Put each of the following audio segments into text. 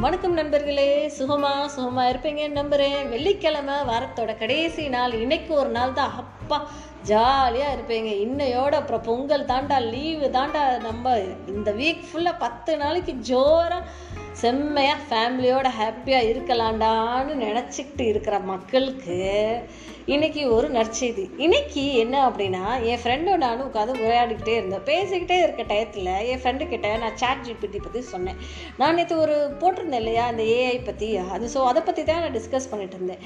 வணக்கம் நண்பர்களே. சுகமா சுகமா இருப்பீங்கன்னு நம்புறேன் வெள்ளிக்கிழமை வாரத்தோட கடைசி நாள். இன்னைக்கு ஒரு நாள் தான். அப்பா ஜாலியாக இருப்பீங்க. இன்னையோட அப்புறம் பொங்கல் தாண்டா லீவு தாண்டா. நம்ம இந்த வீக் ஃபுல்லாக பத்து நாளைக்கு ஜோராக செம்மையாக ஃபேமிலியோட ஹாப்பியாக இருக்கலாண்டான்னு நினச்சிக்கிட்டு இருக்கிற மக்களுக்கு இன்றைக்கி ஒரு நற்செய்தி. இன்றைக்கி என்ன அப்படின்னா என் ஃப்ரெண்டும் நானும் உட்காந்து உரையாடிக்கிட்டே இருந்தேன் பேசிக்கிட்டே இருக்க டயத்தில் என் ஃப்ரெண்டு கிட்டே நான் சாட் ஜிபிடி பற்றி சொன்னேன். நான் நேற்று ஒரு போட்டிருந்தேன் இல்லையா அந்த ஏஐ பற்றி அது ஸோ அதை பற்றி தான் நான் டிஸ்கஸ் பண்ணிட்டு இருந்தேன்.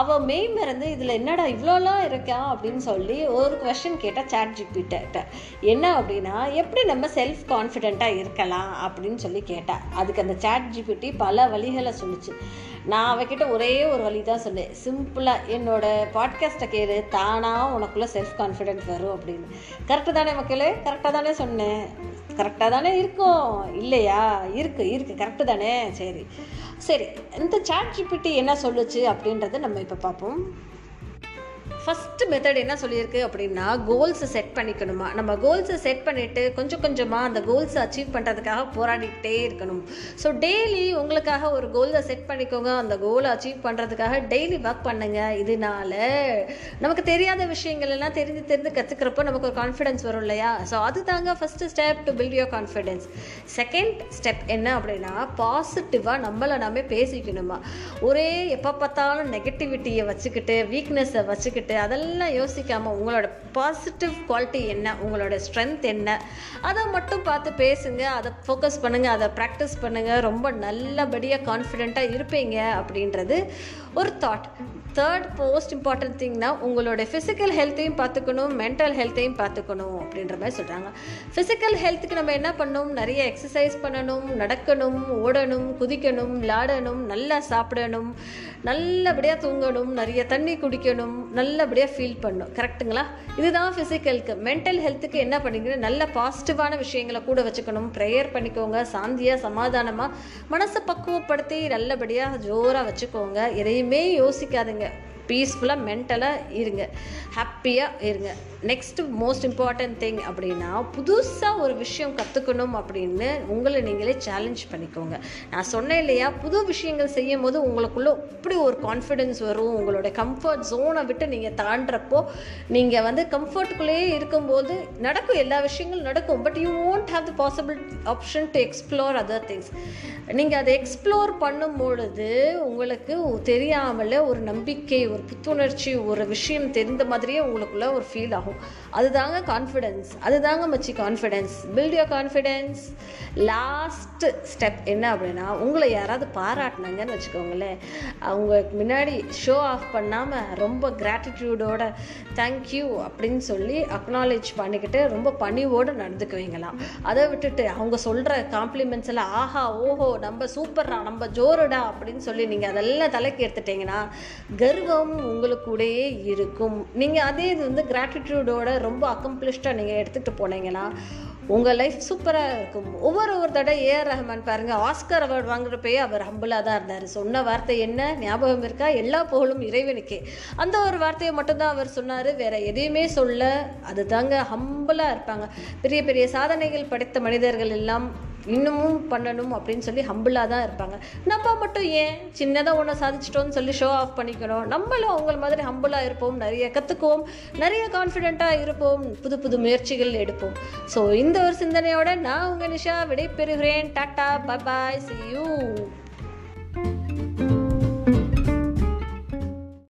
அவள் மெய் மறந்து இதில் என்னடா இவ்வளோலாம் இருக்கா? அப்படின்னு சொல்லி ஒரு கொஷின் கேட்டால் சாட் ஜிபிட்ட என்ன அப்படின்னா எப்படி நம்ம செல்ஃப் கான்ஃபிடென்ட்டாக இருக்கலாம்? அப்படின்னு சொல்லி கேட்டேன் அதுக்கு அந்த சாட் ஜிபிடி பல வழிகளை சொல்லுச்சு. நான் அவகிட்ட ஒரே ஒரு வழி தான் சொன்னேன் சிம்பிளாக என்னோட பாட்காஸ்ட்டை கேளு. தானாக உனக்குள்ளே செல்ஃப் கான்ஃபிடென்ட் வரும் அப்படின்னு. கரெக்டு தானே மக்களே? கரெக்டாக தானே சொன்னேன். கரெக்டாக தானே இருக்கும். இல்லையா? இருக்கு இருக்கு. கரெக்டு தானே? சரி. சரி இந்த சாட் ஜிபிடி என்ன சொல்லுச்சு அப்படின்றத நம்ம இப்போ பார்ப்போம். ஃபஸ்ட்டு மெத்தட் என்ன சொல்லியிருக்கு அப்படின்னா கோல்ஸை செட் பண்ணிக்கணுமா? நம்ம கோல்ஸை செட் பண்ணிவிட்டு கொஞ்சம் கொஞ்சமாக அந்த கோல்ஸை அச்சீவ் பண்ணுறதுக்காக போராடிக்கிட்டே இருக்கணும். ஸோ டெய்லி உங்களுக்காக ஒரு கோலை செட் பண்ணிக்கோங்க. அந்த கோலை அச்சீவ் பண்ணுறதுக்காக டெய்லி ஒர்க் பண்ணுங்கள் இதனால நமக்கு தெரியாத விஷயங்கள் எல்லாம் தெரிஞ்சு தெரிஞ்சு கற்றுக்கிறப்போ நமக்கு ஒரு கான்ஃபிடன்ஸ் வரும் இல்லையா? ஸோ அது தாங்க first step to build your confidence second step என்ன அப்படின்னா பாசிட்டிவாக நம்மளை நாமே பேசிக்கணுமா? ஒரே எப்போ பார்த்தாலும் நெகட்டிவிட்டியை வச்சுக்கிட்டு வீக்னஸை வச்சுக்கிட்டு அதெல்லாம் யோசிக்காமல் உங்களோட பாசிட்டிவ் குவாலிட்டி என்ன? உங்களோட ஸ்ட்ரென்த் என்ன? அதை மட்டும் பார்த்து பேசுங்க அதை ஃபோக்கஸ் பண்ணுங்கள் அதை ப்ராக்டிஸ் பண்ணுங்கள் ரொம்ப நல்லபடியாக கான்ஃபிடெண்ட்டாக இருப்பீங்க அப்படின்றது ஒரு தாட் தேர்ட் மோஸ்ட் இம்பார்ட்டன்ட் திங்னா உங்களோட ஃபிசிக்கல் ஹெல்த்தையும் பார்த்துக்கணும் மென்டல் ஹெல்த்தையும் பார்த்துக்கணும் அப்படின்ற மாதிரி சொல்கிறாங்க ஃபிசிக்கல் ஹெல்த்துக்கு நம்ம என்ன பண்ணணும்? நிறைய எக்ஸசைஸ் பண்ணணும் நடக்கணும் ஓடணும் குதிக்கணும் விளாடணும் நல்லா சாப்பிடணும் நல்லபடியாக தூங்கணும் நிறைய தண்ணி குடிக்கணும் நல்லபடியாக ஃபீல் பண்ணணும். கரெக்ட்டுங்களா இதுதான் ஃபிசிக்கலுக்கு மென்டல் ஹெல்த்துக்கு என்ன பண்ணிக்கணும் நல்ல பாசிட்டிவான விஷயங்களை கூட வச்சுக்கணும். ப்ரேயர் பண்ணிக்கோங்க சாந்தியாக சமாதானமாக மனசை பக்குவப்படுத்தி நல்லபடியாக ஜோராக வச்சுக்கோங்க. எதையுமே யோசிக்காதுங்க. பண்ணுங்கள் பீஸ்ஃபுல்லாக மென்டலாக இருங்க. ஹாப்பியாக இருங்க. நெக்ஸ்ட்டு மோஸ்ட் இம்பார்ட்டன்ட் திங் அப்படின்னா புதுசாக ஒரு விஷயம் கற்றுக்கணும் அப்படின்னு உங்களை நீங்களே சேலஞ்ச் பண்ணிக்கோங்க. நான் சொன்னேன் இல்லையா புது விஷயங்கள் செய்யும் போது உங்களுக்குள்ள இப்படி ஒரு கான்ஃபிடென்ஸ் வரும். உங்களோட கம்ஃபர்ட் ஜோனை விட்டு நீங்கள் தாண்டுறப்போ நீங்கள் வந்து கம்ஃபர்ட்டுக்குள்ளேயே இருக்கும்போது நடக்கும் எல்லா விஷயங்களும் நடக்கும். But you won't have the possible option to explore other things நீங்கள் அதை எக்ஸ்ப்ளோர் பண்ணும் பொழுது உங்களுக்கு தெரியாமலே ஒரு நம்பிக்கை ஒரு புத்துணர்ச்சி ஒரு விஷயம் தெரிந்த மாதிரியே உங்களுக்குள்ள ஒரு ஃபீல் ஆகும். அதுதாங்க கான்ஃபிடென்ஸ் அதுதாங்க மச்சி confidence build your confidence last step என்ன அப்படின்னா உங்களை யாராவது பாராட்டினாங்கன்னு வச்சுக்கோங்களேன். அவங்களுக்கு முன்னாடி ஷோ ஆஃப் பண்ணாமல் ரொம்ப கிராட்டிடியூடோட தேங்க்யூ அப்படின்னு சொல்லி அக்னாலேஜ் பண்ணிக்கிட்டு ரொம்ப பணிவோடு நடந்துக்குவீங்களாம். அதை விட்டுட்டு அவங்க சொல்கிற காம்ப்ளிமெண்ட்ஸ் எல்லாம் ஆஹா ஓஹோ நம்ம சூப்பர்ரா நம்ம ஜோருடா அப்படின்னு சொல்லி நீங்கள் அதெல்லாம் தலைக்கு எடுத்துட்டீங்கன்னா கர்வம் உங்களுக்கூடயே இருக்கும். நீங்கள் அதே இது வந்து கிராட்டிடியூடோட ரொம்ப அக்கம்ப்ளிஷ்டாக நீங்கள் எடுத்துகிட்டு போனீங்கன்னா உங்கள் லைஃப் சூப்பராக இருக்கும். ஒவ்வொரு ஒரு தடவை ஏஆர் ரஹ்மான் பாருங்கள் ஆஸ்கர் அவார்டு வாங்குறப்பயே அவர் ஹம்பிளாக தான் இருந்தார். சொன்ன வார்த்தை என்ன ஞாபகம் இருக்கா? எல்லா புகழும் இறைவனுக்கே. அந்த ஒரு வார்த்தையை மட்டும்தான் அவர் சொன்னார் வேற எதையுமே சொல்ல அது தாங்க ஹம்பிளாக இருப்பாங்க. பெரிய பெரிய சாதனைகள் படைத்த மனிதர்கள் எல்லாம் இன்னமும் பண்ணணும் அப்படின்னு சொல்லி ஹம்பிளாக தான் இருப்பாங்க. நம்ம மட்டும் ஏன் சின்னதாக ஒன்று சாதிச்சிட்டோம்னு சொல்லி ஷோ ஆஃப் பண்ணிக்கணும் நம்மளும் அவங்கள மாதிரி ஹம்பிளாக இருப்போம் நிறைய கற்றுக்குவோம் நிறைய கான்ஃபிடென்ட்டாக இருப்போம் புது புது முயற்சிகள் எடுப்போம். ஸோ இந்த ஒரு சிந்தனையோட நான் உங்கள் நிஷா விடை பெறுகிறேன் டாட்டா பாய் சி யூ